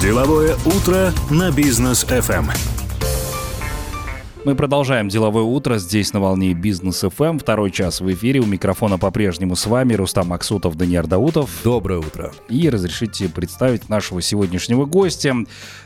Деловое утро на бизнес FM. Мы продолжаем деловое утро здесь на волне Бизнес ФМ. Второй час в эфире. У микрофона по-прежнему с вами Рустам Максутов, Даниил Даутов. Доброе утро. И разрешите представить нашего сегодняшнего гостя.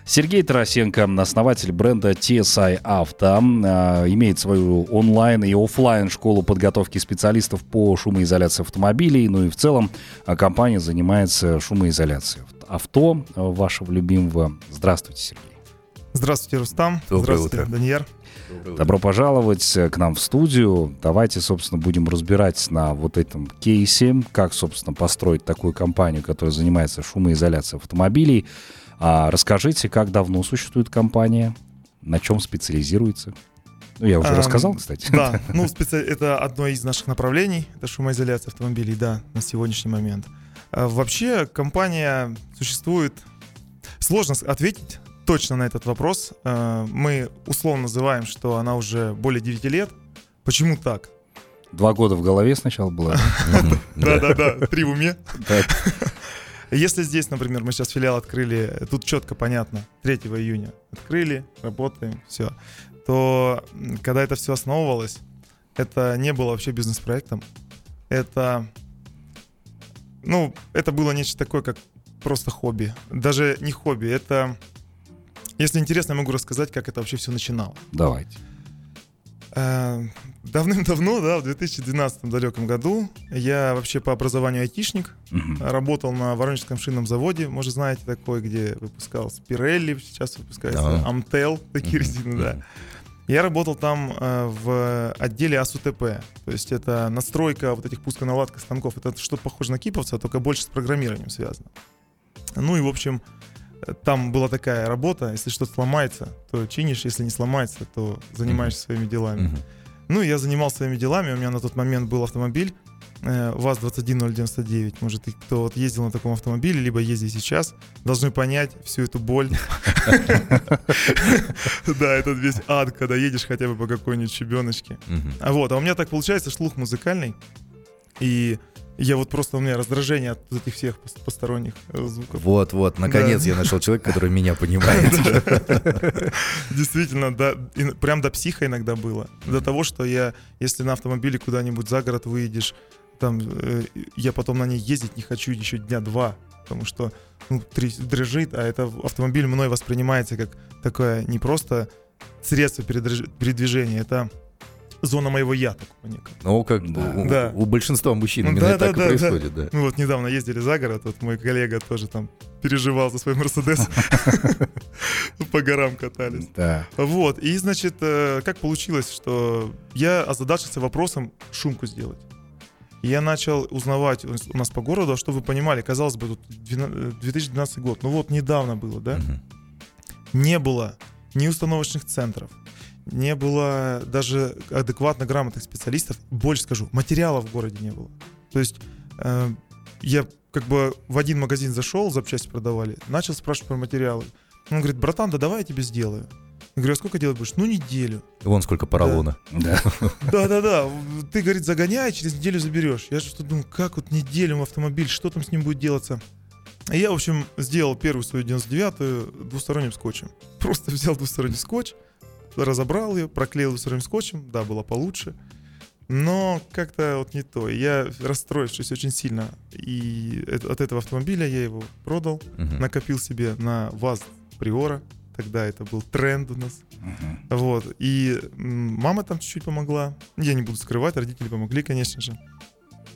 Сергей Тарасенко, основатель бренда TSI Auto, а, имеет свою онлайн и офлайн школу подготовки специалистов по шумоизоляции автомобилей. Ну и в целом а, компания занимается шумоизоляцией авто вашего любимого. Здравствуйте, Сергей. Здравствуйте, Рустам. Доброе Здравствуйте, утро. Даниэр. Добро пожаловать к нам в студию. Давайте, собственно, будем разбирать на вот этом кейсе, как, собственно, построить такую компанию, которая занимается шумоизоляцией автомобилей. А расскажите, как давно существует компания, на чем специализируется? Ну, я уже Эм, рассказал, кстати. Да, ну, специ- это одно из наших направлений, это шумоизоляция автомобилей, да, на сегодняшний момент. А Вообще, компания существует... Сложно ответить точно на этот вопрос. Э, Мы условно называем, что она уже более 9 лет. Почему так? Два года в голове сначала было. Да-да-да, три в уме. Если здесь, например, мы сейчас филиал открыли, тут четко понятно, 3 июня открыли, работаем, все, то когда это все основывалось, это не было вообще бизнес-проектом. Это, ну, это было нечто такое, как просто хобби. Даже не хобби, это... Если интересно, я могу рассказать, как это вообще все начинало. Давайте. Э, Давным-давно, да, в 2012 далеком году, я вообще по образованию айтишник, Мгм. Работал на Воронежском шинном заводе, может, знаете такой, где выпускал Спирелли, сейчас выпускается Да. Амтел, такие резины, да. Я работал там э, в отделе АСУТП, то есть это настройка вот этих пусконаладка станков. Это что-то похоже на киповца, только больше с программированием связано. Ну и, в общем, там была такая работа, если что-то сломается, то чинишь, если не сломается, то занимаешься своими делами. Мгм. Ну, я занимался своими делами. У меня на тот момент был автомобиль ВАЗ-21099. Может, и кто вот ездил на таком автомобиле, либо ездит сейчас, должны понять всю эту боль. Да, этот весь ад, когда едешь хотя бы по какой-нибудь щебеночке. А вот, а у меня так получается слух музыкальный. И я вот просто, у меня раздражение от этих всех пос- посторонних э, звуков. Вот, вот, наконец Да. я нашел человека, который меня понимает. Действительно, да, прям до психа иногда было. До того, что я, если на автомобиле куда-нибудь за город выедешь, там, э, я потом на ней ездить не хочу еще дня два, потому что ну, дрожит, а это автомобиль мной воспринимается как такое не просто средство передвижения, это зона моего я, такого некого. Ну, как Да. у- Да. у большинства мужчин Ну, именно да, так и да, да, происходит, да. Мы вот недавно ездили за город, вот мой коллега тоже там переживал за свой Мерседес, по горам катались. Да. Вот, и, значит, э, как получилось, что я озадачился вопросом шумку сделать. И я начал узнавать у нас- по городу, а что вы понимали, казалось бы, тут 12 2012 год, ну вот недавно было, да? Мгм. Не было ни установочных центров, не было даже адекватно грамотных специалистов. Больше скажу, материалов в городе не было. То есть э, я как бы в один магазин зашел, запчасти продавали, начал спрашивать про материалы. Он говорит, братан, да давай я тебе сделаю. Я говорю, а сколько делать будешь? Ну, неделю. Вон сколько поролона. Да. Да-да-да, ты, говорит, загоняй, через неделю заберешь. Я что думаю, как вот неделю автомобиль, что там с ним будет делаться? И я, в общем, сделал первую свою 99-ю двусторонним скотчем. Просто взял двусторонний скотч, разобрал ее, проклеил двусторонним скотчем, да, было получше. Но как-то вот не то. Я расстроившись очень сильно. И от этого автомобиля я его продал, Мгм. накопил себе на ВАЗ Приора. Тогда это был тренд у нас. Мгм. Вот. И мама там чуть-чуть помогла. Я не буду скрывать, родители помогли, конечно же.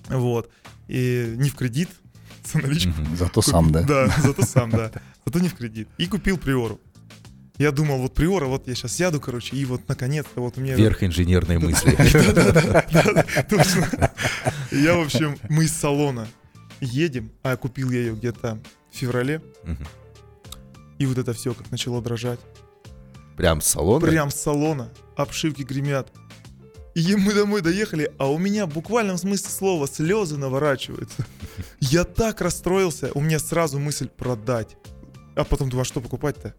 Вот. И не в кредит, с наличку. Мгм. Зато сам, да? Да, зато сам, да. Зато не в кредит. И купил Приору. Я думал, вот Приора, вот я сейчас сяду, короче, и вот наконец-то вот у меня... Верх инженерной мысли. Точно. Я, в общем, мы из салона едем, а купил я ее где-то в феврале. И вот это все как начало дрожать. Прям с салона? Прям с салона. Обшивки гремят. И мы домой доехали, а у меня в буквальном смысле слова слезы наворачиваются. Я так расстроился, у меня сразу мысль продать. А потом думаю, а что покупать-то?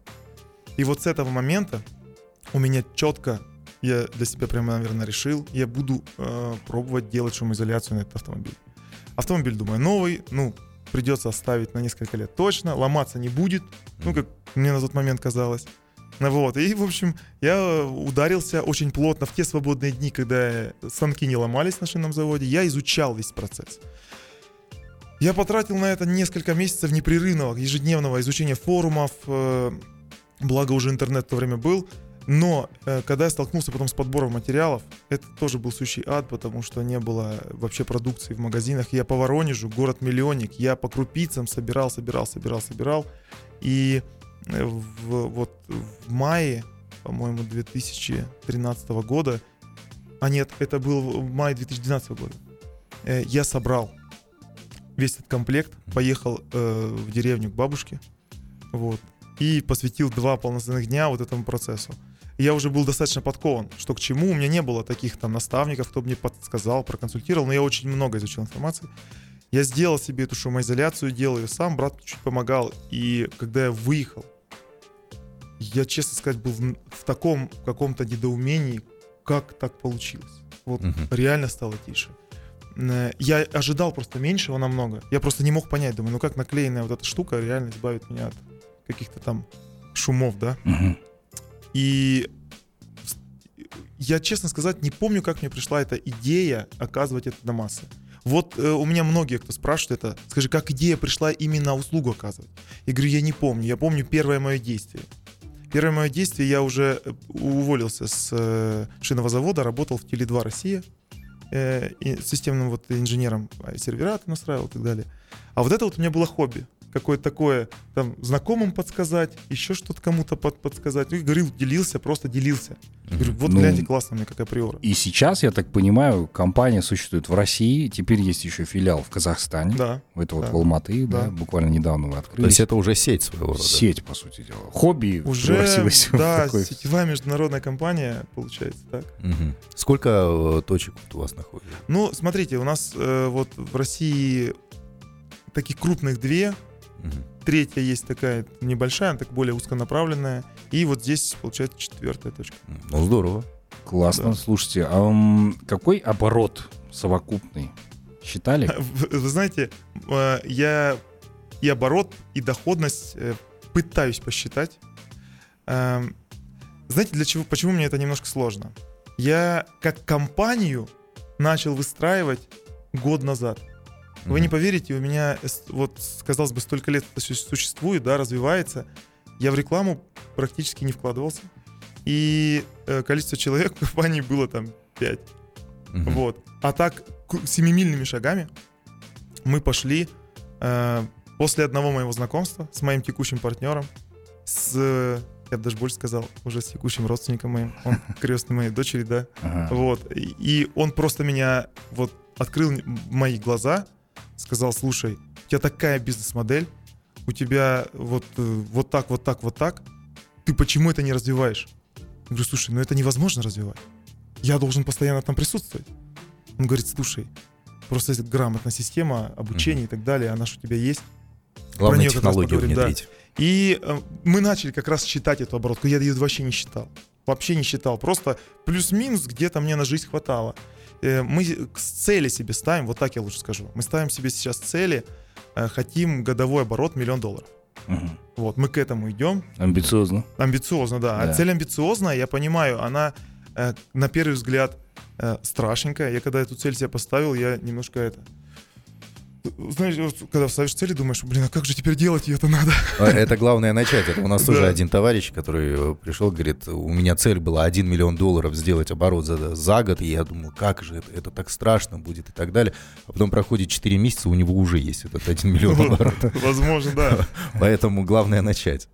И вот с этого момента у меня четко, я для себя прямо, наверное, решил, я буду э, пробовать делать шумоизоляцию на этот автомобиль. Автомобиль, думаю, новый, ну, придется оставить на несколько лет точно, ломаться не будет, ну, как мне на тот момент казалось. Ну Вот, и, в общем, я ударился очень плотно в те свободные дни, когда станки не ломались на шинном заводе, я изучал весь процесс. Я потратил на это несколько месяцев непрерывного, ежедневного изучения форумов, э, благо уже интернет в то время был, но э, когда я столкнулся потом с подбором материалов, это тоже был сущий ад, потому что не было вообще продукции в магазинах. Я по Воронежу, город-миллионник, я по крупицам собирал, собирал, собирал, собирал. И э, в, вот в мае, по-моему, 2013 года, а нет, это был в мае 2012 года, э, я собрал весь этот комплект, поехал э, в деревню к бабушке, вот, и посвятил два полноценных дня вот этому процессу. Я уже был достаточно подкован, что к чему. У меня не было таких там наставников, кто мне подсказал, проконсультировал, но я очень много изучил информации. Я сделал себе эту шумоизоляцию, делал ее сам, брат чуть помогал. И когда я выехал, я, честно сказать, был в, в таком каком-то недоумении, как так получилось. Вот Мгм. реально стало тише. Я ожидал просто меньшего намного. Я просто не мог понять, думаю, ну как наклеенная вот эта штука реально избавит меня от каких-то там шумов, да? Мгм. И я, честно сказать, не помню, как мне пришла эта идея оказывать это на массы. Вот э, у меня многие, кто спрашивает это, скажи, как идея пришла именно услугу оказывать? Я говорю, я не помню, я помню первое мое действие. Первое мое действие, я уже э, уволился с э, шинного завода, работал в Теле2 Россия, э, системным вот инженером а, сервера настраивал и так далее. А вот это вот у меня было хобби. Какое-то такое, там, знакомым подсказать, еще что-то кому-то под, подсказать. И говорил, делился, просто делился. Говорю, вот Ну, гляньте, классно у меня какая приора. И сейчас, я так понимаю, компания существует в России, теперь есть еще филиал в Казахстане. Да. Это вот Да. в Алматы, да. Да. буквально недавно вы То открыли. есть это уже сеть своего рода. Сеть, по сути дела. Хобби Уже, превратилось в да, такое. сетевая международная компания, получается, так. Мгм. Сколько э, точек у вас находится? Ну, смотрите, у нас э, вот в России таких крупных две, Третья есть такая небольшая, она так более узконаправленная, и вот здесь, получается, четвертая точка. Ну, здорово. Классно. Да. Слушайте, а какой оборот совокупный? Считали? Вы, вы знаете, э, я и оборот, и доходность э, пытаюсь посчитать. Эм, Знаете, для чего, почему мне это немножко сложно? Я как компанию начал выстраивать год назад. Вы не поверите, у меня, вот, казалось бы, столько лет существует, да, развивается. Я в рекламу практически не вкладывался. И э, количество человек в компании было там 5. Мгм. Вот. А так, семимильными шагами мы пошли э, после одного моего знакомства с моим текущим партнером, с, я бы даже больше сказал, уже с текущим родственником моим, он крестный моей дочери, да. Ага. Вот. И он просто меня вот открыл мои глаза, сказал, слушай, у тебя такая бизнес-модель, у тебя вот, э, вот так, вот так, вот так, ты почему это не развиваешь? Я говорю, слушай, ну это невозможно развивать. Я должен постоянно там присутствовать. Он говорит, слушай, просто есть грамотная система обучения и так далее, она же у тебя есть. Главное раз технологию поговорим, да. внедрить. И э, мы начали как раз считать эту оборотку. Я ее вообще не считал. Вообще не считал. Просто плюс-минус где-то мне на жизнь хватало. Э, мы цели себе ставим, вот так я лучше скажу. Мы ставим себе сейчас цели, э, хотим годовой оборот миллион долларов. Мгм. Вот, мы к этому идем. Амбициозно. Амбициозно, да. Да. А цель амбициозная, я понимаю, она э, на первый взгляд страшненькая. Я когда эту цель себе поставил, я немножко это... Знаешь, вот когда ставишь цели, думаешь, блин, а как же теперь делать ее-то надо? А Это главное начать. Это у нас тоже один товарищ, который э, пришел, говорит, у меня цель была 1 миллион долларов сделать оборот за, за год. И я думал, как же это, это так страшно будет и так далее. А потом проходит 4 месяца, у него уже есть этот 1 миллион оборота. Возможно, да. Поэтому главное начать.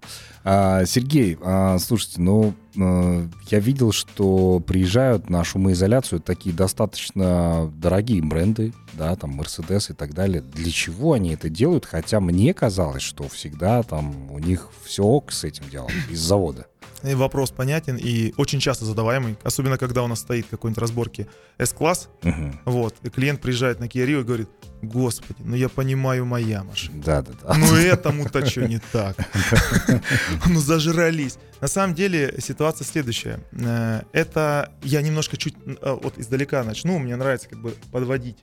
А, Сергей, а, слушайте, ну, э, я видел, что приезжают на шумоизоляцию такие достаточно дорогие бренды, да, там, Mercedes и так далее. Для чего они это делают? Хотя мне казалось, что всегда там у них все ок с этим делом, из завода. И вопрос понятен и очень часто задаваемый, особенно когда у нас стоит какой-нибудь разборки S-класс, Мгм. вот, и клиент приезжает на Kia Rio и говорит, господи, ну я понимаю, моя машина. Да-да-да. Ну этому-то что не так? Ну зажрались. На самом деле ситуация следующая. Э, Это я немножко чуть э, вот издалека начну, мне нравится как бы подводить.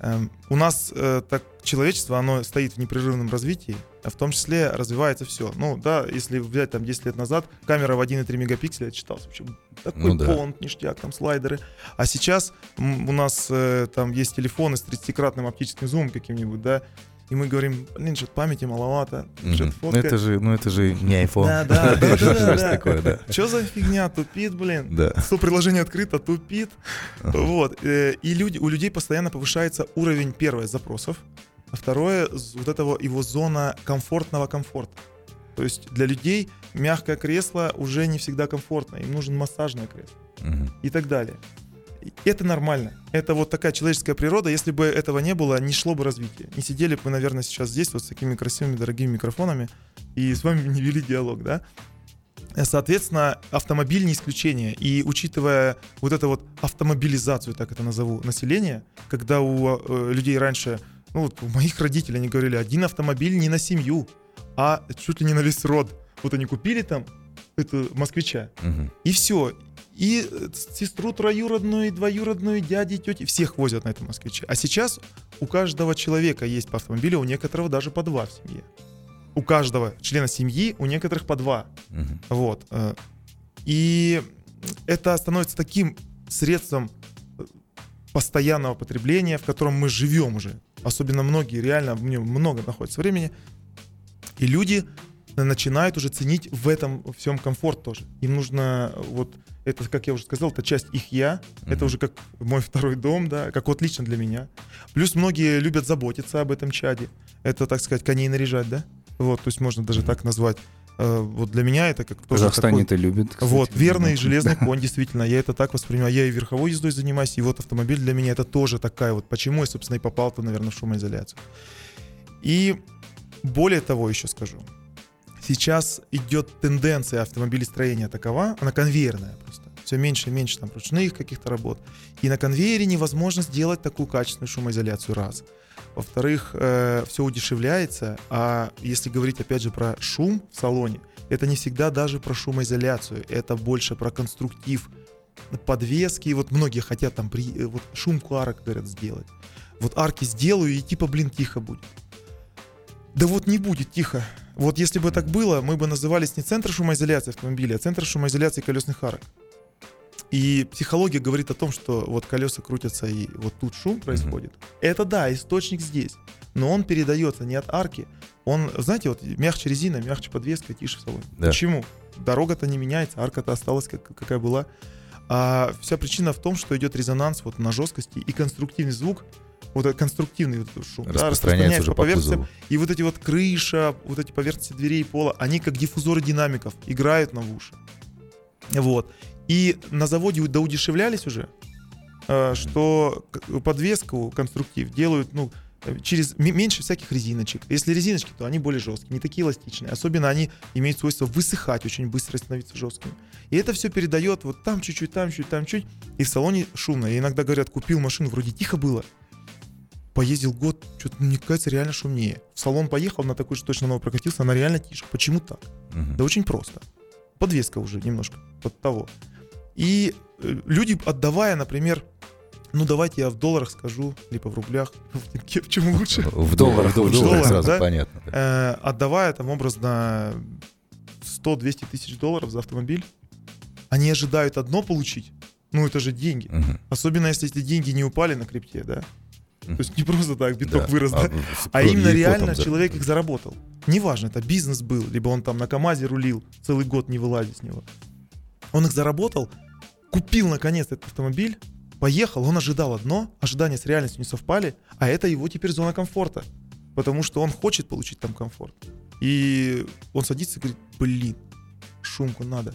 Эм, у нас э, так человечество, оно стоит в непрерывном развитии, а в том числе развивается все. Ну да, если взять там 10 лет назад, камера в 1,3 мегапикселя считалась вообще такой Ну да. понт, ништяк, там слайдеры. А сейчас у нас э, там есть телефоны с 30-кратным оптическим зумом каким-нибудь, да, и мы говорим, блин, что-то памяти маловато, что-то Ну это же, ну это же не iPhone. Да, да, да, да, да. Что за фигня, тупит, блин. Да. Что приложение открыто, тупит. Вот. э, И люди, у людей постоянно повышается уровень, первое, запросов, а второе, вот этого его зона комфортного комфорта. То есть для людей мягкое кресло уже не всегда комфортно, им нужен массажное кресло Мгм. и так далее. Это нормально. Это вот такая человеческая природа. Если бы этого не было, не шло бы развитие. Не сидели бы мы, наверное, сейчас здесь вот с такими красивыми, дорогими микрофонами и с вами не вели диалог, да? Соответственно, автомобиль не исключение. И учитывая вот эту вот автомобилизацию, так это назову, населения, когда у э, людей раньше, ну вот у моих родителей, они говорили, один автомобиль не на семью, а чуть ли не на весь род. Вот они купили там это москвича, Мгм. и все. И э, сестру троюродную, и двоюродную, дяди, тети, всех возят на этом москвиче. А сейчас у каждого человека есть по автомобилю, у некоторого даже по два в семье. У каждого члена семьи, у некоторых по два. Мгм. Вот. э, И это становится таким средством э, постоянного потребления, в котором мы живем уже. Особенно многие, реально, в нем много находится времени. И люди начинают уже ценить в этом всем комфорт тоже. Им нужно вот это, как я уже сказал, это часть их я, это Мгм. уже как мой второй дом, да, как вот лично для меня. Плюс многие любят заботиться об этом чаде. Это, так сказать, коней наряжать, да? Вот, то есть можно даже так назвать. Э, Вот для меня это как тоже Казахстане такой- это любят. кстати. вот, верный Да. железный конь, действительно, я это так воспринимаю. Я и верховой ездой занимаюсь, и вот автомобиль для меня это тоже такая вот, почему я, собственно, и попал-то, наверное, в шумоизоляцию. И более того еще скажу. Сейчас идет тенденция автомобилестроения такова, она конвейерная просто. Все меньше и меньше там ручных каких-то работ. И на конвейере невозможно сделать такую качественную шумоизоляцию, раз. Во-вторых, все удешевляется, а если говорить опять же про шум в салоне, это не всегда даже про шумоизоляцию, это больше про конструктив подвески. Вот многие хотят там при, э, вот шумку арок, говорят, сделать. Вот арки сделаю, и типа, блин, тихо будет. Да вот не будет тихо. Вот если бы так было, мы бы назывались не центр шумоизоляции автомобиля, а центр шумоизоляции колесных арок. И психология говорит о том, что вот колеса крутятся и вот тут шум происходит. Это да, источник здесь. Но он передается не от арки. Он, знаете, вот мягче резина, мягче подвеска, тише в салоне. Да. Почему? Дорога-то не меняется, арка-то осталась как, какая была. А вся причина в том, что идет резонанс вот на жесткости и конструктивный звук, вот этот конструктивный вот этот шум, да, Распространяется уже по поверхностям. И вот эти вот крыша, вот эти поверхности дверей и пола, они как диффузоры динамиков играют на в уши. Вот. И на заводе да удешевлялись уже, э, что подвеску конструктив делают, ну, через меньше всяких резиночек. Если резиночки, то они более жесткие, не такие эластичные. Особенно они имеют свойство высыхать очень быстро и становиться жесткими. И это все передает вот там чуть-чуть, там чуть, там чуть. И в салоне шумно. И иногда говорят, купил машину, вроде тихо было. Поездил год, что-то мне кажется реально шумнее. В салон поехал, на такой же точно новый прокатился, она реально тише. Почему так? Мгм. Да очень просто. Подвеска уже немножко под того. И э, люди, отдавая, например, ну давайте я в долларах скажу, либо в рублях, в тенге, в чем лучше. В долларах, в долларах Доллар, сразу да? понятно. Э, отдавая там образно 100-200 тысяч долларов за автомобиль, они ожидают одно получить. Ну это же деньги. Особенно если эти деньги не упали на крипте, да? То есть не просто так биток Да. вырос, да? с А именно реально человек их заработал. Неважно, это бизнес был, либо он там на КАМАЗе рулил, целый год не вылазит с него. Он их заработал, купил наконец этот автомобиль, поехал, он ожидал одно, ожидания с реальностью не совпали, а это его теперь зона комфорта. Потому что он хочет получить там комфорт. И он садится и говорит, блин, шумку надо.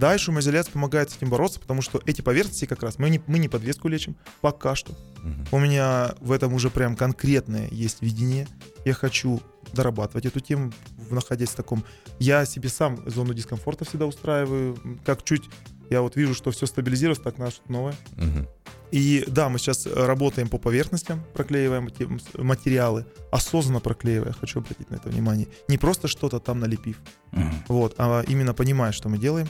Да, и шумоизоляция помогает с этим бороться, потому что эти поверхности как раз, мы не, мы не подвеску лечим, пока что. Мгм. У меня в этом уже прям конкретное есть видение. Я хочу дорабатывать эту тему, находясь в таком... Я себе сам зону дискомфорта всегда устраиваю. Как чуть я вот вижу, что все стабилизировалось, так надо что-то новое. Мгм. И да, мы сейчас работаем по поверхностям, проклеиваем эти материалы, осознанно проклеивая, хочу обратить на это внимание. Не просто что-то там налепив, Мгм. вот, а именно понимая, что мы делаем.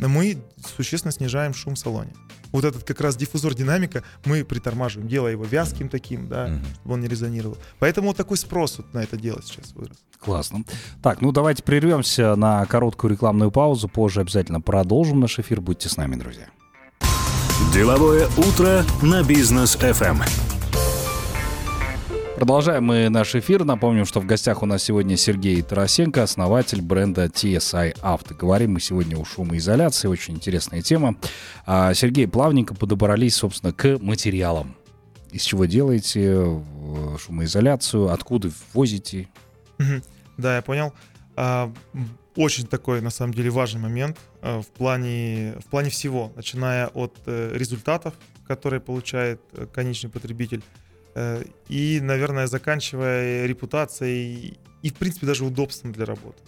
Мы существенно снижаем шум в салоне. вот этот как раз диффузор динамика мы притормаживаем, делая его вязким таким, да, Мгм. чтобы он не резонировал. Поэтому вот такой спрос вот на это дело сейчас вырос. Классно. Так, ну давайте прервемся на короткую рекламную паузу. Позже обязательно продолжим наш эфир. Будьте с нами, друзья. Деловое утро на бизнес FM. Продолжаем мы наш эфир. Напомним, что в гостях у нас сегодня Сергей Тарасенко, основатель бренда TSI Auto. Говорим мы сегодня о шумоизоляции. Очень интересная тема. А, Сергей, плавненько подобрались, собственно, к материалам. Из чего делаете э, шумоизоляцию, откуда возите? Мгм. Да, я понял. А, Очень такой, на самом деле, важный момент а, в плане, в плане всего, начиная от э, результатов, которые получает э, конечный потребитель, э, и, наверное, заканчивая репутацией и, в принципе, даже удобством для работы.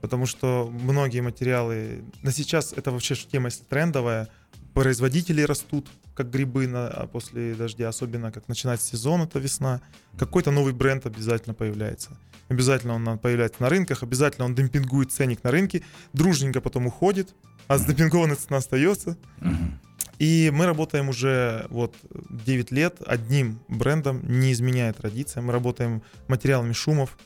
Потому что многие материалы... На сейчас это вообще тема трендовая. Производители растут, как грибы на, а после дождя, особенно как начинается сезон, это весна. Какой-то новый бренд обязательно появляется. Обязательно он появляется на рынках, обязательно он демпингует ценник на рынке, дружненько потом уходит, а сдемпингованная цена остается. Мгм. И мы работаем уже вот 9 лет одним брендом, не изменяя традициям. Мы работаем материалами шумов.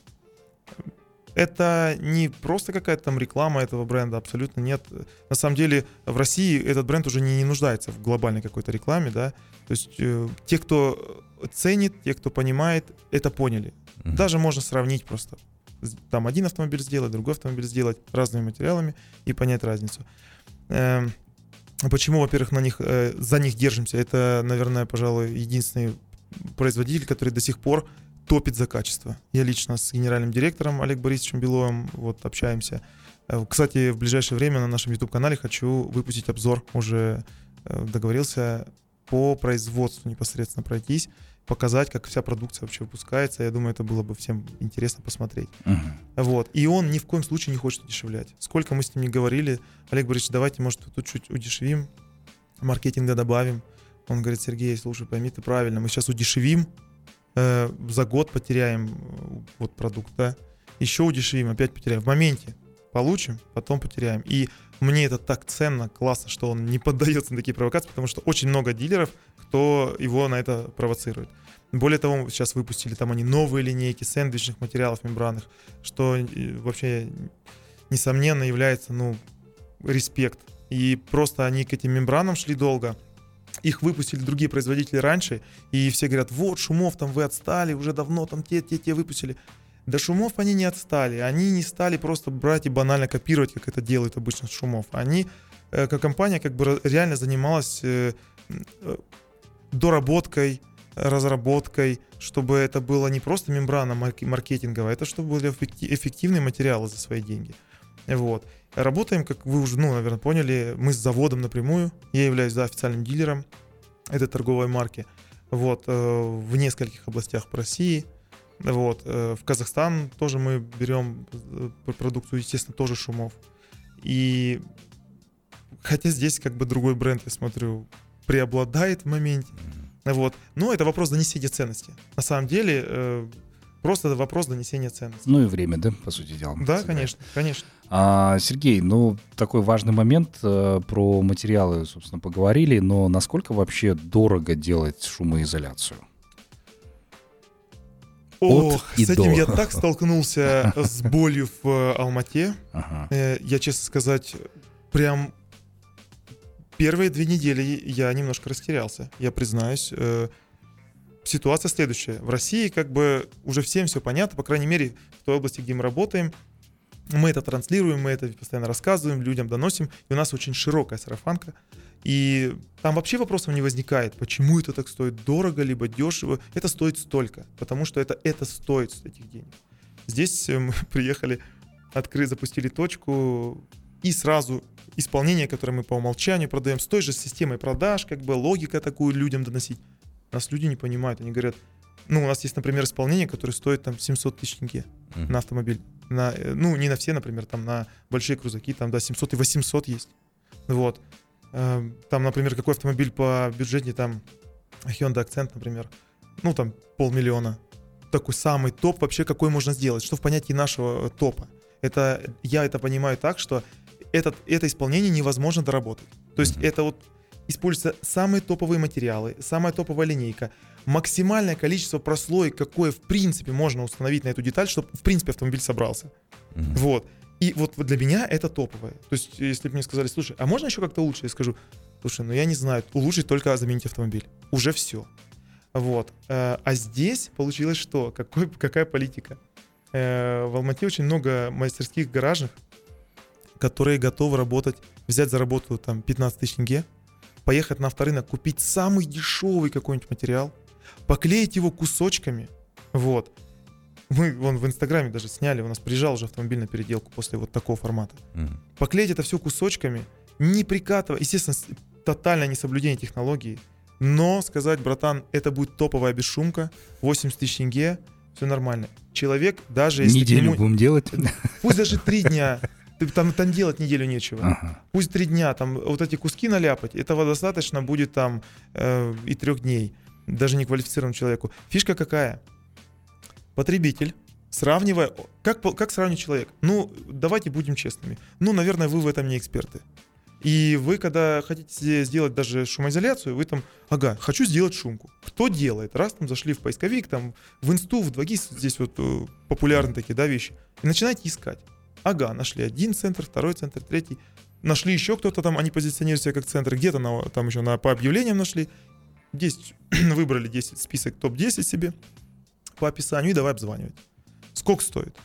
Это не просто какая-то там реклама этого бренда, абсолютно нет. На самом деле в России этот бренд уже не, не нуждается в глобальной какой-то рекламе, да. То есть э, те, кто ценит, те, кто понимает, это поняли. Мгм. Даже можно сравнить просто. Там один автомобиль сделать, другой автомобиль сделать разными материалами и понять разницу. Эм, Почему, во-первых, на них, э, за них держимся? Это, наверное, пожалуй, единственный производитель, который до сих пор топит за качество. Я лично с генеральным директором Олег Борисовичем Беловым вот общаемся. Э, Кстати, в ближайшее время на нашем YouTube-канале хочу выпустить обзор. Уже э, договорился по производству непосредственно пройтись, показать, как вся продукция вообще выпускается. Я думаю, это было бы всем интересно посмотреть. Мгм. Вот. И он ни в коем случае не хочет удешевлять. Сколько мы с ним не говорили, Олег Борисович, давайте, может, тут чуть удешевим, маркетинга добавим. Он говорит, Сергей, слушай, пойми ты правильно, мы сейчас удешевим, э, за год потеряем э, вот продукт, да, еще удешевим, опять потеряем. В моменте получим, потом потеряем. И мне это так ценно, классно, что он не поддается на такие провокации, потому что очень много дилеров, кто его на это провоцирует. Более того, сейчас выпустили там они новые линейки сэндвичных материалов мембранных, что э, вообще несомненно является, ну, респект. И просто они к этим мембранам шли долго. Их выпустили другие производители раньше, и все говорят, вот, шумов там вы отстали, уже давно там те, те, те выпустили. Да шумов они не отстали, они не стали просто брать и банально копировать, как это делают обычно шумов. Они, э, как компания, как бы реально занималась э, э, доработкой, разработкой, чтобы это было не просто мембрана маркетинговая, это чтобы были эффекти- эффективные материалы за свои деньги. Вот. Работаем, как вы уже, ну, наверное, поняли, мы с заводом напрямую. Я являюсь да, официальным дилером этой торговой марки. Вот, в нескольких областях России. Вот, э, в Казахстан тоже мы берем э, продукцию, естественно, тоже шумов. И хотя здесь как бы другой бренд, я смотрю, преобладает в моменте. Вот. Но это вопрос донесения ценности. На самом деле, э, просто это вопрос донесения ценности. Ну и время, да, по сути дела. Да, конечно, конечно. А, Сергей, ну такой важный момент э, про материалы, собственно, поговорили, но насколько вообще дорого делать шумоизоляцию? От Ох, и с этим до. я так столкнулся с болью в э, Алмате. Ага. Э, Я, честно сказать, прям первые две недели я немножко растерялся, я признаюсь. Э, Ситуация следующая. В России как бы уже всем все понятно, по крайней мере, в той области, где мы работаем. Мы это транслируем, мы это постоянно рассказываем, людям доносим. И у нас очень широкая сарафанка. И там вообще вопросов не возникает, почему это так стоит дорого, либо дешево. Это стоит столько, потому что это, это стоит этих денег. Здесь э, мы приехали, открыли, запустили точку, и сразу исполнение, которое мы по умолчанию продаем, с той же системой продаж, как бы логика такую людям доносить. Нас люди не понимают, они говорят, ну, у нас есть, например, исполнение, которое стоит там 700 тысяч тенге Мгм. на автомобиль. На, э, ну, не на все, например, там на большие крузаки, там, да, 700 и 800 есть. Вот. Эм, Там, например, какой автомобиль по бюджете, там, Hyundai Accent, например, ну, там, полмиллиона. Такой самый топ вообще, какой можно сделать. Что в понятии нашего э, топа? Это, я это понимаю так, что этот, это исполнение невозможно доработать. То есть Мгм. это вот используются самые топовые материалы, самая топовая линейка, максимальное количество прослоек, какое в принципе можно установить на эту деталь, чтобы в принципе автомобиль собрался. Мгм. Вот. И вот для меня это топовое. То есть, если бы мне сказали, слушай, а можно еще как-то лучше? Я скажу, слушай, ну я не знаю, улучшить только заменить автомобиль. Уже все. Вот. Э, А здесь получилось что? Какой, какая политика? Э, В Алмате очень много мастерских гаражных, которые готовы работать, взять за работу там 15 тысяч тенге, поехать на авторынок, купить самый дешевый какой-нибудь материал, поклеить его кусочками, вот. Мы вон в Инстаграме даже сняли, у нас приезжал уже автомобиль на переделку после вот такого формата. Мгм. Поклеить это все кусочками, не прикатывая, естественно, тотальное несоблюдение технологии, но сказать, братан, это будет топовая бесшумка, 80 тысяч тенге, все нормально. Человек, даже если Неделю нему- будем делать. пусть даже три дня, там, там делать неделю нечего. Ага. Пусть три дня, там вот эти куски наляпать, этого достаточно будет там э, и трех дней, даже не квалифицированному человеку. Фишка какая? Потребитель, сравнивая, как, как сравнить человек? Ну, давайте будем честными. Ну, наверное, вы в этом не эксперты. И вы, когда хотите сделать даже шумоизоляцию, вы там, ага, хочу сделать шумку. Кто делает? Раз там зашли в поисковик, там в инсту, в 2GIS, здесь вот э, популярны такие, да, вещи. И начинаете искать. Ага, нашли один центр, второй центр, третий. Нашли еще кто-то там, они позиционируют себя как центр, где-то на, там еще на, по объявлениям нашли. 10, выбрали 10, список топ-10 себе по описанию и давай обзванивать. Сколько стоит?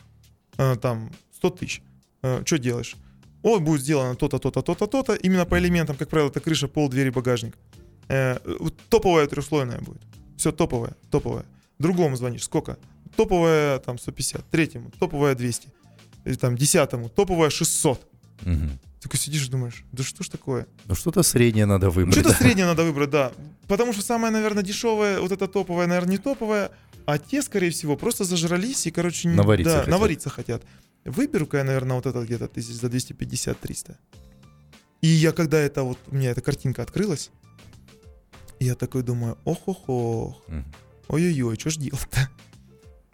Э, там 100 тысяч. что делаешь? О, будет сделано то-то, то-то, то-то, то-то. Именно по элементам, как правило, это крыша, пол, двери, багажник. Э, топовая трехслойная будет. Все топовое, топовое. Другому звонишь, сколько? Топовая там 150, третьему топовая 200, и там десятому топовая 600. Мгм. Такой сидишь и думаешь, да что ж такое? Ну что-то среднее надо выбрать. Что-то да. среднее надо выбрать, да. Потому что самое, наверное, дешевое, вот это топовое, наверное, не топовое, а те, скорее всего, просто зажрались и, короче, Навариться да, хотят. навариться хотят. Выберу-ка я, наверное, вот это где-то тысяч за 250-300. И я, когда это вот, у меня эта картинка открылась, я такой думаю, ох-ох-ох, Мгм. ой-ой-ой, что ж делать-то?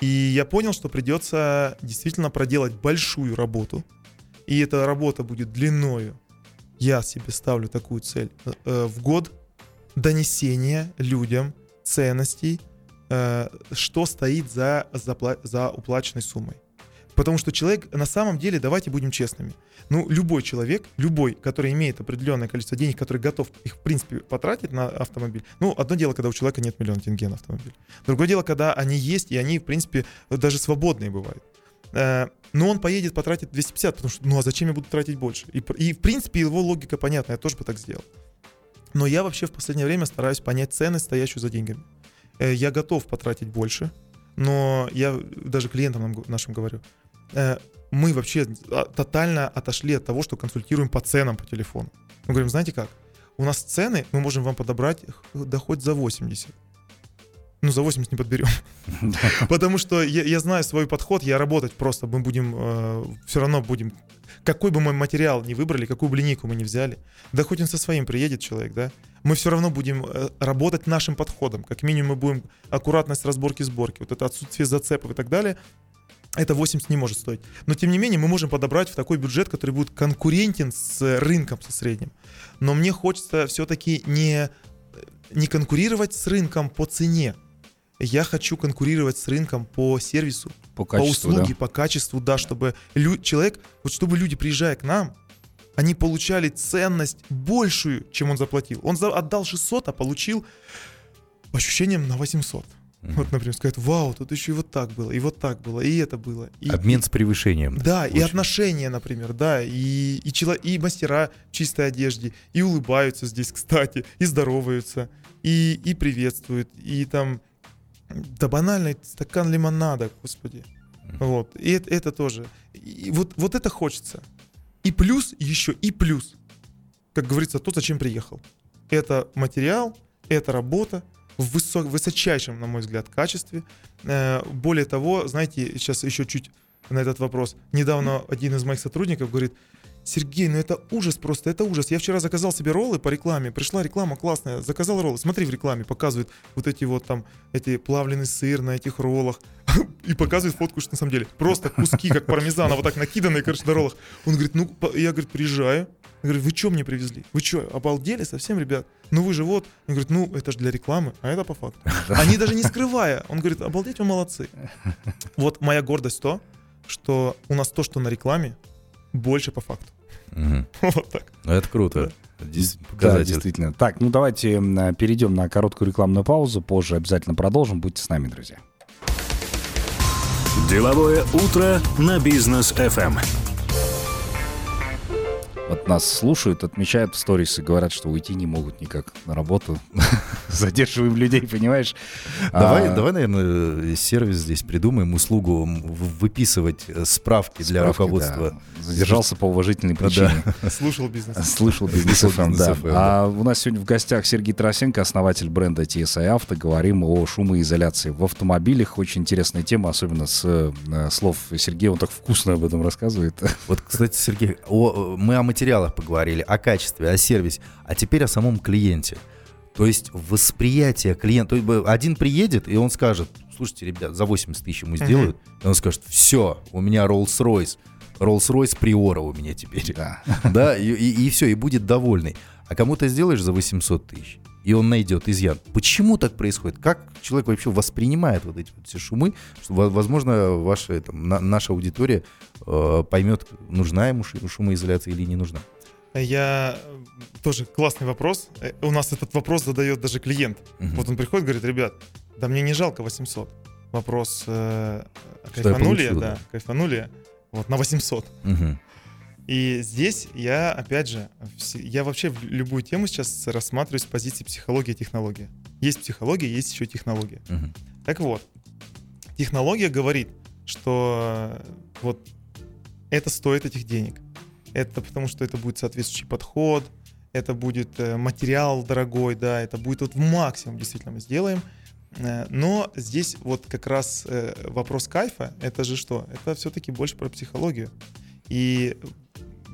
И я понял, что придется действительно проделать большую работу. И эта работа будет длиною. Я себе ставлю такую цель э, в год донесения людям ценностей, э, что стоит за, запла- за уплаченной суммой. Потому что человек, на самом деле, давайте будем честными. Ну, любой человек, любой, который имеет определенное количество денег, который готов их, в принципе, потратить на автомобиль. Ну, одно дело, когда у человека нет миллиона тенге на автомобиль. Другое дело, когда они есть, и они, в принципе, даже свободные бывают. Э, Но он поедет, потратит 250, потому что, ну а зачем я буду тратить больше? И, и в принципе, его логика понятна, я тоже бы так сделал. Но я вообще в последнее время стараюсь понять ценность, стоящую за деньгами. Э, Я готов потратить больше, но я даже клиентам нашим говорю, э, мы вообще а, тотально отошли от того, что консультируем по ценам по телефону. Мы говорим, знаете как, у нас цены мы можем вам подобрать хоть за 80. Ну, за 80 не подберем. Потому что я, я знаю свой подход, я работать просто, мы будем, все равно будем, какой бы мы материал ни выбрали, какую бы линейку мы ни взяли, да хоть он со своим приедет человек, да, мы все равно будем э, работать нашим подходом. Как минимум мы будем аккуратность разборки сборки, вот это отсутствие зацепов и так далее, это 80 не может стоить. Но тем не менее мы можем подобрать в такой бюджет, который будет конкурентен с рынком со средним. Но мне хочется все-таки не, не конкурировать с рынком по цене. Я хочу конкурировать с рынком по сервису, По по качеству, да. услуге, по качеству, да, чтобы лю- человек, вот чтобы люди, приезжая к нам, они получали ценность большую, чем он заплатил. Он за- отдал 600, а получил по ощущениям на 800. Мгм. Вот, например, сказать, вау, тут еще и вот так было, и вот так было, и это было. И, Обмен с превышением. да, и отношения, например, да, и, и, чело- и мастера в чистой одежде, и улыбаются здесь, кстати, и здороваются, и, и приветствуют, и там, да банальный стакан лимонада, господи. Вот, и это, это тоже. И вот, вот это хочется. И плюс еще, и плюс, как говорится, то, зачем приехал. Это материал, это работа в высо- высочайшем, на мой взгляд, качестве. Э, Более того, знаете, сейчас еще чуть на этот вопрос. Недавно один из моих сотрудников говорит, Сергей, ну это ужас просто, это ужас. Я вчера заказал себе роллы по рекламе, пришла реклама классная, заказал роллы. Смотри, в рекламе показывают вот эти вот там, эти плавленый сыр на этих роллах. И показывает фотку, что на самом деле просто куски, как пармезана, вот так накиданные, короче, на роллах. Он говорит, ну, я, говорит, приезжаю. Я говорю, вы что мне привезли? Вы что, обалдели совсем, ребят? ну вы же вот. Он говорит, ну это же для рекламы, а это по факту. Они даже не скрывая. Он говорит, обалдеть, вы молодцы. Вот моя гордость то, что у нас то, что на рекламе, больше по факту. Вот так. Ну, Это круто. Да, показатель. действительно. Так, ну давайте э, перейдем на короткую рекламную паузу. Позже обязательно продолжим. Будьте с нами, друзья. Деловое утро на бизнес FM. Вот нас слушают, отмечают в сторис и говорят, что уйти не могут никак на работу. Задерживаем людей, понимаешь? Давай, А, давай, наверное, сервис здесь придумаем, услугу выписывать э, справки для справки, руководства. да. Задержался по уважительной Да. причине. Слушал бизнес. Слышал бизнес Слышал FM, да. Бизнес FM, да. А у нас сегодня в гостях Сергей Тарасенко, основатель бренда TSI Авто. Говорим о шумоизоляции в автомобилях. Очень интересная тема, особенно с э, слов Сергея. Он так вкусно об этом рассказывает. Вот, кстати, Сергей, о- мы о материалах поговорили, о качестве, о сервисе, а теперь о самом клиенте. То есть восприятие клиента. То есть бы один приедет, и он скажет, слушайте, ребят, за 80 тысяч ему сделают, и он скажет, все, у меня Rolls-Royce, Rolls-Royce Приора у меня теперь. Да. Да, и, все, и будет довольный. А кому-то сделаешь за 800 тысяч, и он найдет изъян. Почему так происходит? Как человек вообще воспринимает вот эти вот все шумы? Что, во- возможно, ваша, там, на- наша аудитория э, поймет, нужна ему шумоизоляция или не нужна. Я э, тоже классный вопрос. Э, У нас этот вопрос задает даже клиент. Мгм. Вот он приходит, говорит, ребят, да мне не жалко 800. Вопрос, э, я кайфанули, получу, да, да. кайфанули, вот на 800. Мгм. И здесь я, опять же, я вообще любую тему сейчас рассматриваю с позиции психологии и технологии. Есть психология, есть еще технология. Мгм. Так вот, технология говорит, что э, вот это стоит этих денег. Это потому, что это будет соответствующий подход, это будет э, материал дорогой, да, это будет вот в максимум действительно мы сделаем. Э, Но здесь вот как раз вопрос кайфа, это же что? Это все-таки больше про психологию. И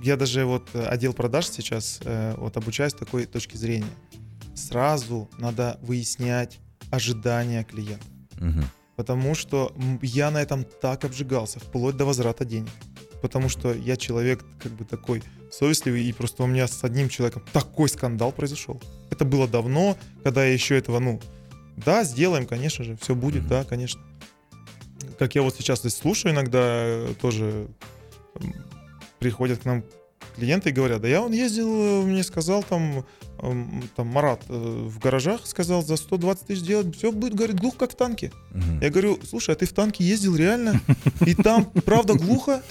я даже вот э, отдел продаж сейчас э, вот обучаюсь такой точки зрения. Сразу надо выяснять ожидания клиента. Мгм. Потому что я на этом так обжигался, вплоть до возврата денег. Потому что я человек как бы такой совестливый, и просто у меня с одним человеком такой скандал произошел. Это было давно, когда я еще этого, ну, да, сделаем, конечно же, все будет, Мгм. да, конечно. Как я вот сейчас здесь слушаю иногда, э, тоже приходят к нам клиенты и говорят, да я он ездил, э, мне сказал там, эм, там Марат э, в гаражах сказал за 120 тысяч сделать, все будет, говорит, глухо как в танке. Мгм. Я говорю, слушай, а ты в танке ездил реально? И там, правда, глухо?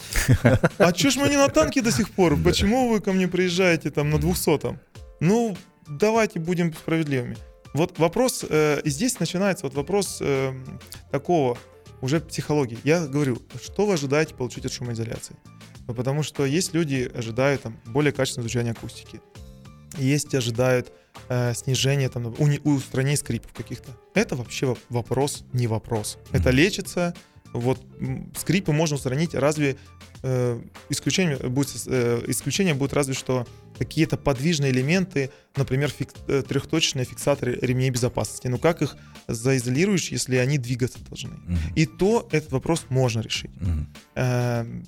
А чё ж мы не на танке до сих пор? Почему вы ко мне приезжаете там на 200-м? Ну, давайте будем справедливыми. Вот вопрос, э, и здесь начинается вот вопрос э, такого уже психологии. Я говорю, что вы ожидаете получить от шумоизоляции? Ну, потому что есть люди, ожидают там более качественного звучания акустики. Есть ожидают э, снижения, там, уни- устранения скрипов каких-то. Это вообще воп- вопрос, не вопрос. Это лечится. Вот скрипы можно устранить, разве э, исключение будет, э, исключение будет разве что какие-то подвижные элементы, например, фик- э, трехточечные фиксаторы ремней безопасности. Ну как их заизолируешь, если они двигаться должны? Мгм. И то этот вопрос можно решить. Мгм. Эм,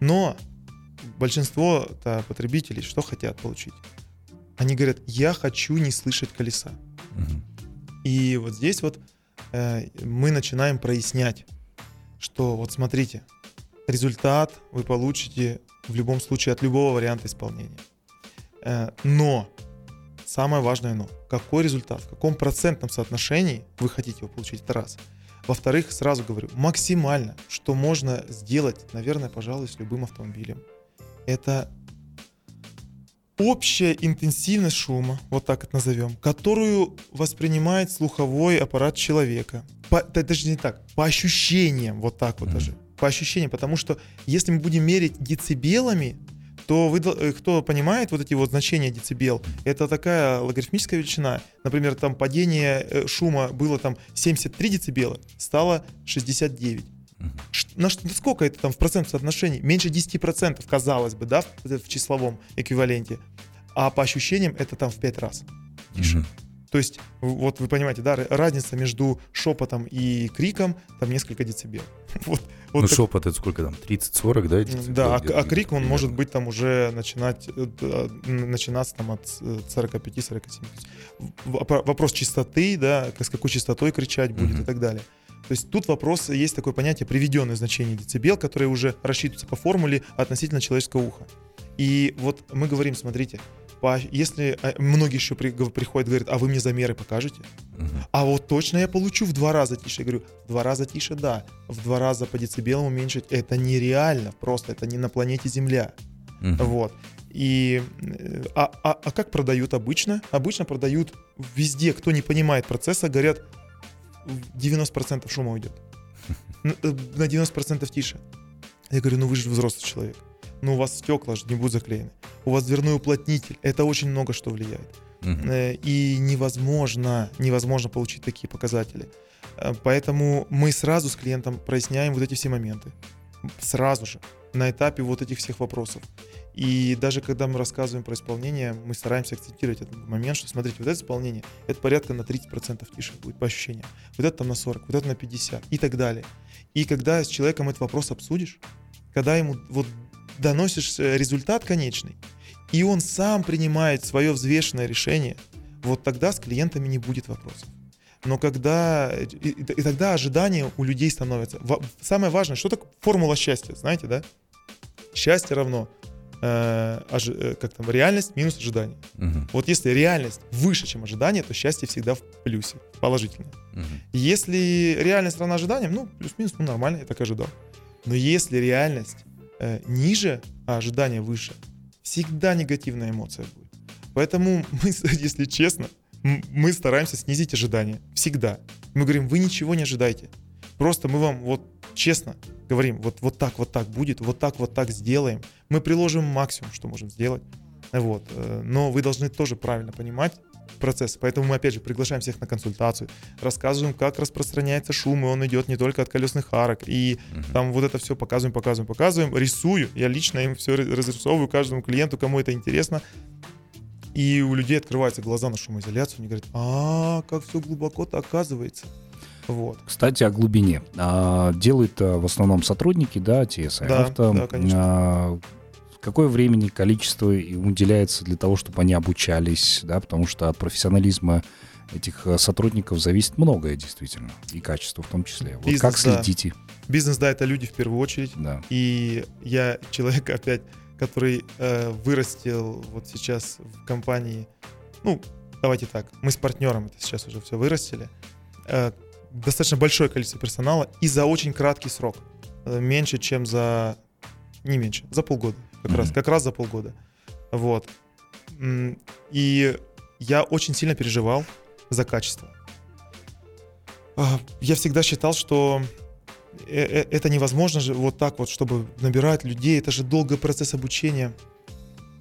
Но большинство потребителей что хотят получить? Они говорят, я хочу не слышать колеса. Мгм. И вот здесь вот э, мы начинаем прояснять, что вот смотрите, результат вы получите в любом случае от любого варианта исполнения. Э, но самое важное но, какой результат, в каком процентном соотношении вы хотите его получить, это раз. Во-вторых, сразу говорю, максимально, что можно сделать, наверное, пожалуй, с любым автомобилем, это общая интенсивность шума, вот так это назовем, которую воспринимает слуховой аппарат человека. По, да, даже не так, по ощущениям, вот так вот Мгм. даже. По ощущениям, потому что если мы будем мерить децибелами, то вы, э, кто понимает вот эти вот значения децибел, это такая логарифмическая величина. Например, там падение э, шума было там 73 децибела, стало 69. Мгм. Ш- На что, на сколько это там в процентном соотношении? Меньше 10%, казалось бы, да, в, числовом эквиваленте. А по ощущениям это там в 5 раз. тише. Мгм. То есть, вот вы понимаете, да, разница между шепотом и криком там несколько децибел. Вот, Вот ну, так- шепот это сколько там? 30-40, да? децибел Да, а, а крик, он примерно? может быть там уже начинать, э, н- начинаться там от э, 45-47. В- вопро- Вопрос чистоты, да, с какой частотой кричать будет Мгм. и так далее. То есть тут вопрос, есть такое понятие приведенное значение децибел, которое уже рассчитывается по формуле относительно человеческого уха. И вот мы говорим, смотрите, если э, многие еще при- приходят, говорят, а вы мне замеры покажете? Мгм. А вот точно я получу в два раза тише. Я говорю, в два раза тише, да. В два раза по децибелам уменьшить это нереально. Просто это не на планете Земля. Мгм. Вот. И, э, а, а, а как продают обычно? Обычно продают везде, кто не понимает процесса, говорят, 90% шума уйдет. Э, На 90% тише. Я говорю, ну вы же взрослый человек. Ну у вас стекла же не будут заклеены. У вас дверной уплотнитель. Это очень много что влияет. Э, и невозможно, невозможно получить такие показатели. Э, Поэтому мы сразу с клиентом проясняем вот эти все моменты. Сразу же, на этапе вот этих всех вопросов. И даже когда мы рассказываем про исполнение, мы стараемся акцентировать этот момент, что смотрите, вот это исполнение, это порядка на 30% тише будет по ощущениям. Вот это там на 40, вот это на 50 и так далее. И когда с человеком этот вопрос обсудишь, когда ему вот доносишь э, результат конечный, и он сам принимает свое взвешенное решение, вот тогда с клиентами не будет вопросов. Но когда... И, и- и тогда ожидания у людей становятся... Самое важное, что такое формула счастья, знаете, да? Счастье равно э, ожи- э, как там, реальность минус ожидание. Мгм. Вот если реальность выше, чем ожидание, то счастье всегда в плюсе, положительное. Мгм. Если реальность равна ожиданиям, ну, плюс-минус, ну, нормально, я так ожидал. Но если реальность э, ниже, а ожидание выше, всегда негативная эмоция будет. Поэтому мы, если честно, мы стараемся снизить ожидания. Всегда. Мы говорим, вы ничего не ожидайте. Просто мы вам вот честно говорим, вот, вот так, вот так будет, вот так, вот так сделаем. Мы приложим максимум, что можем сделать. Вот. э, Но вы должны тоже правильно понимать процесс. Поэтому мы, опять же, приглашаем всех на консультацию, рассказываем, как распространяется шум, и он идет не только от колесных арок. И Мгм. там вот это все показываем, показываем, показываем, рисую. Я лично им все разрисовываю каждому клиенту, кому это интересно. И у людей открываются глаза на шумоизоляцию, они говорят, а, как все глубоко-то оказывается. Вот. Кстати, о глубине. А, делают а, в основном сотрудники, да, TSI Да, авто. да, конечно. А, какое времени, количество им уделяется для того, чтобы они обучались, да, потому что от профессионализма этих а, сотрудников зависит многое, действительно, и качество в том числе. Вот Бизнес, как да. следите? Бизнес, да, это люди в первую очередь. Да. И я человек опять, который э, вырастил вот сейчас в компании, ну, давайте так, мы с партнером это сейчас уже все вырастили, э, достаточно большое количество персонала и за очень краткий срок, Э, меньше, чем за, не меньше, за полгода, как раз, Мгм. как раз за полгода, вот. И я очень сильно переживал за качество. А, Я всегда считал, что э- э- это невозможно же вот так вот, чтобы набирать людей. Это же долгий процесс обучения.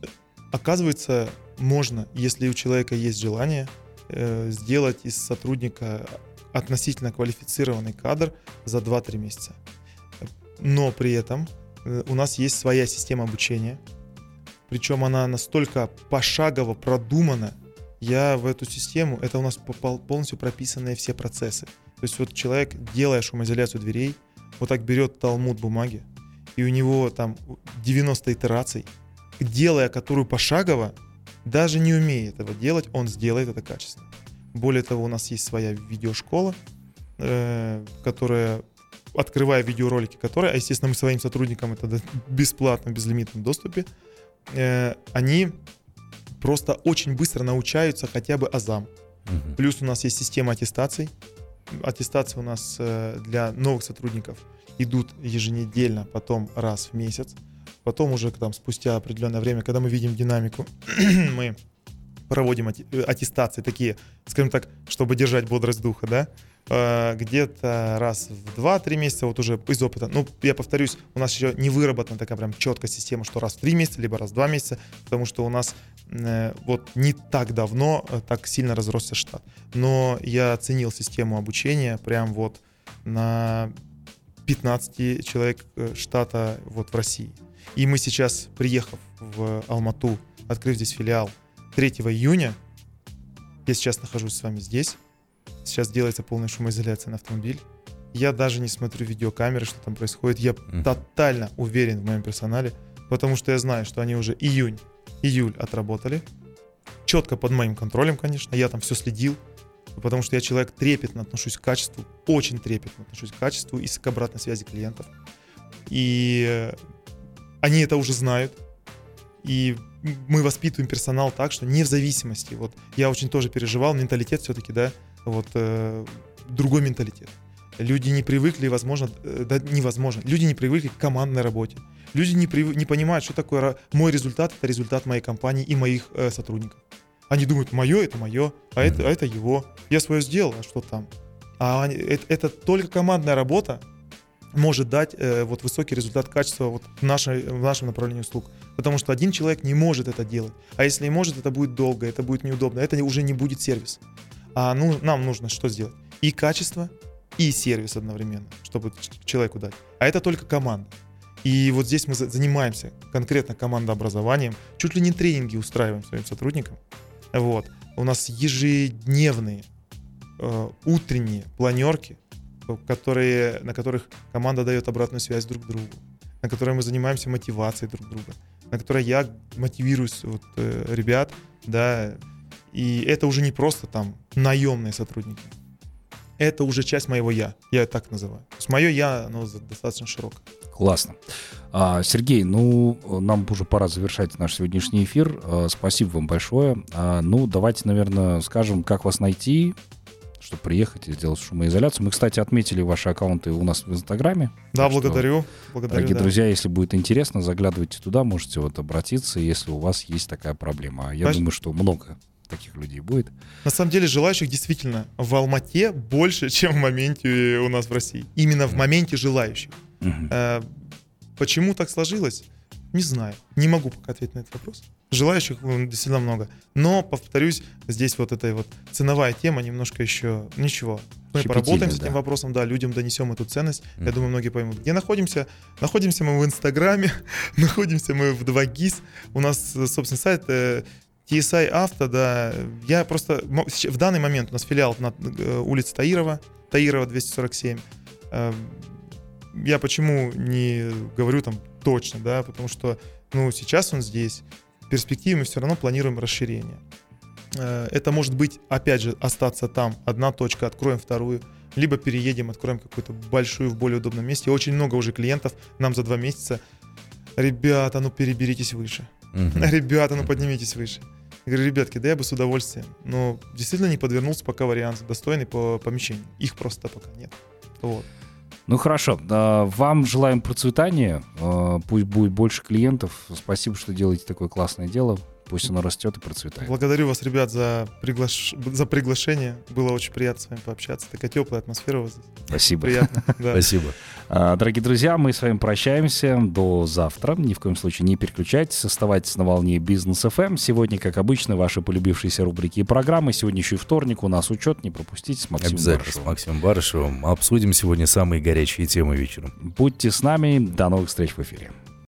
Э, Оказывается, можно, если у человека есть желание, сделать из сотрудника относительно квалифицированный кадр за 2-3 месяца. Но при этом у нас есть своя система обучения, причем она настолько пошагово продумана. Я в эту систему, это у нас полностью прописанные все процессы. То есть вот человек, делая шумоизоляцию дверей, вот так берет талмуд бумаги, и у него там 90 итераций, делая которую пошагово, даже не умея этого делать, он сделает это качественно. Более того, у нас есть своя видеошкола, э, которая, открывая видеоролики, которые, а естественно мы своим сотрудникам это бесплатно, в безлимитном доступе, э, они просто очень быстро научаются хотя бы азам. Мгм. Плюс у нас есть система аттестаций. Аттестации у нас э, для новых сотрудников идут еженедельно, потом раз в месяц. Потом уже там спустя определенное время, когда мы видим динамику, мы проводим э, аттестации такие, скажем так, чтобы держать бодрость духа, да, Э, где-то раз в 2-3 месяца, вот уже из опыта. Ну, я повторюсь, у нас еще не выработана такая прям четкая система, что раз в 3 месяца, либо раз в 2 месяца, потому что у нас э, вот не так давно так сильно разросся штат. Но я оценил систему обучения прям вот на 15 человек штата вот в России. И мы сейчас, приехав в Алмату, открыв здесь филиал 3 июня, я сейчас нахожусь с вами здесь, сейчас делается полная шумоизоляция на автомобиль, Я даже не смотрю видеокамеры, что там происходит. Я Мгм. тотально уверен в моем персонале, потому что я знаю, что они уже июнь, июль отработали. Четко под моим контролем, конечно. Я там все следил, потому что я человек трепетно отношусь к качеству, очень трепетно отношусь к качеству и к обратной связи клиентов. И они это уже знают. И мы воспитываем персонал так, что не в зависимости. Вот я очень тоже переживал, менталитет все-таки, да, вот э, другой менталитет. Люди не привыкли, возможно, э, да невозможно. Люди не привыкли к командной работе. Люди не, прив- не понимают, что такое мой результат, это результат моей компании и моих э, сотрудников. Они думают, мое это мое, а это, а это его. Я свое сделал, а что там? А они- это, это только командная работа может дать э, вот высокий результат качества вот в, нашей, в нашем направлении услуг. Потому что один человек не может это делать. А если и может, это будет долго, это будет неудобно. Это уже не будет сервис. А ну, нам нужно что сделать? И качество, и сервис одновременно, чтобы человеку дать. А это только команда. И вот здесь мы за- занимаемся конкретно командообразованием. Чуть ли не тренинги устраиваем своим сотрудникам. Вот. У нас ежедневные э, утренние планерки, которые, на которых команда дает обратную связь друг другу, на которой мы занимаемся мотивацией друг друга, на которой я мотивирую вот, э, ребят, да, и это уже не просто там наемные сотрудники. Это уже часть моего я. Я так называю. То есть мое я, оно достаточно широкое. Классно. А, Сергей, ну, нам уже пора завершать наш сегодняшний эфир. А, Спасибо вам большое. А, Ну, давайте, наверное, скажем, как вас найти, чтобы приехать и сделать шумоизоляцию. Мы, кстати, отметили ваши аккаунты у нас в Инстаграме. Да, Так что, благодарю. благодарю Дорогие да. друзья, если будет интересно, заглядывайте туда, можете вот обратиться, если у вас есть такая проблема. А Я Спасибо. думаю, что много таких людей будет. На самом деле желающих действительно в Алмате больше, чем в моменте у нас в России. Именно в моменте желающих. Э, Почему так сложилось? Не знаю. Не могу пока ответить на этот вопрос. Желающих м, действительно много. Но, повторюсь, здесь вот эта вот ценовая тема немножко еще... Ничего. Мы Щепетильно, поработаем с этим вопросом, да, людям донесем эту ценность. Я Мгм. думаю, многие поймут. Где находимся? Находимся мы в Инстаграме, находимся мы в 2GIS. У нас, собственно, сайт э, TSI Авто, да. Я просто... В данный момент у нас филиал на э, улице Таирова, Таирова 247. Э, Я почему не говорю там точно, да, потому что, ну, сейчас он здесь. В перспективе мы все равно планируем расширение. Э, Это может быть, опять же, остаться там. Одна точка, откроем вторую. Либо переедем, откроем какую-то большую в более удобном месте. Очень много уже клиентов нам за два месяца. Ребята, ну переберитесь выше. Мгм. Ребята, ну поднимитесь выше. Я говорю, ребятки, да я бы с удовольствием. Но действительно не подвернулся пока вариант достойный по помещению. Их просто пока нет. Вот. Ну хорошо, А, вам желаем процветания, А, пусть будет больше клиентов. Спасибо, что делаете такое классное дело. Пусть оно растет и процветает. Благодарю вас, ребят, за, приглаш... за приглашение. Было очень приятно с вами пообщаться. Такая теплая атмосфера у вас здесь. Спасибо. Приятно. Да. Спасибо. А, Дорогие друзья, мы с вами прощаемся до завтра. Ни в коем случае не переключайтесь, оставайтесь на волне Бизнес ФМ. Сегодня, как обычно, ваши полюбившиеся рубрики и программы. Сегодня еще и вторник, у нас учет, не пропустите с Максимом Обязательно с Барышевым. Максимом Барышевым обсудим сегодня самые горячие темы вечером. Будьте с нами, до новых встреч в эфире.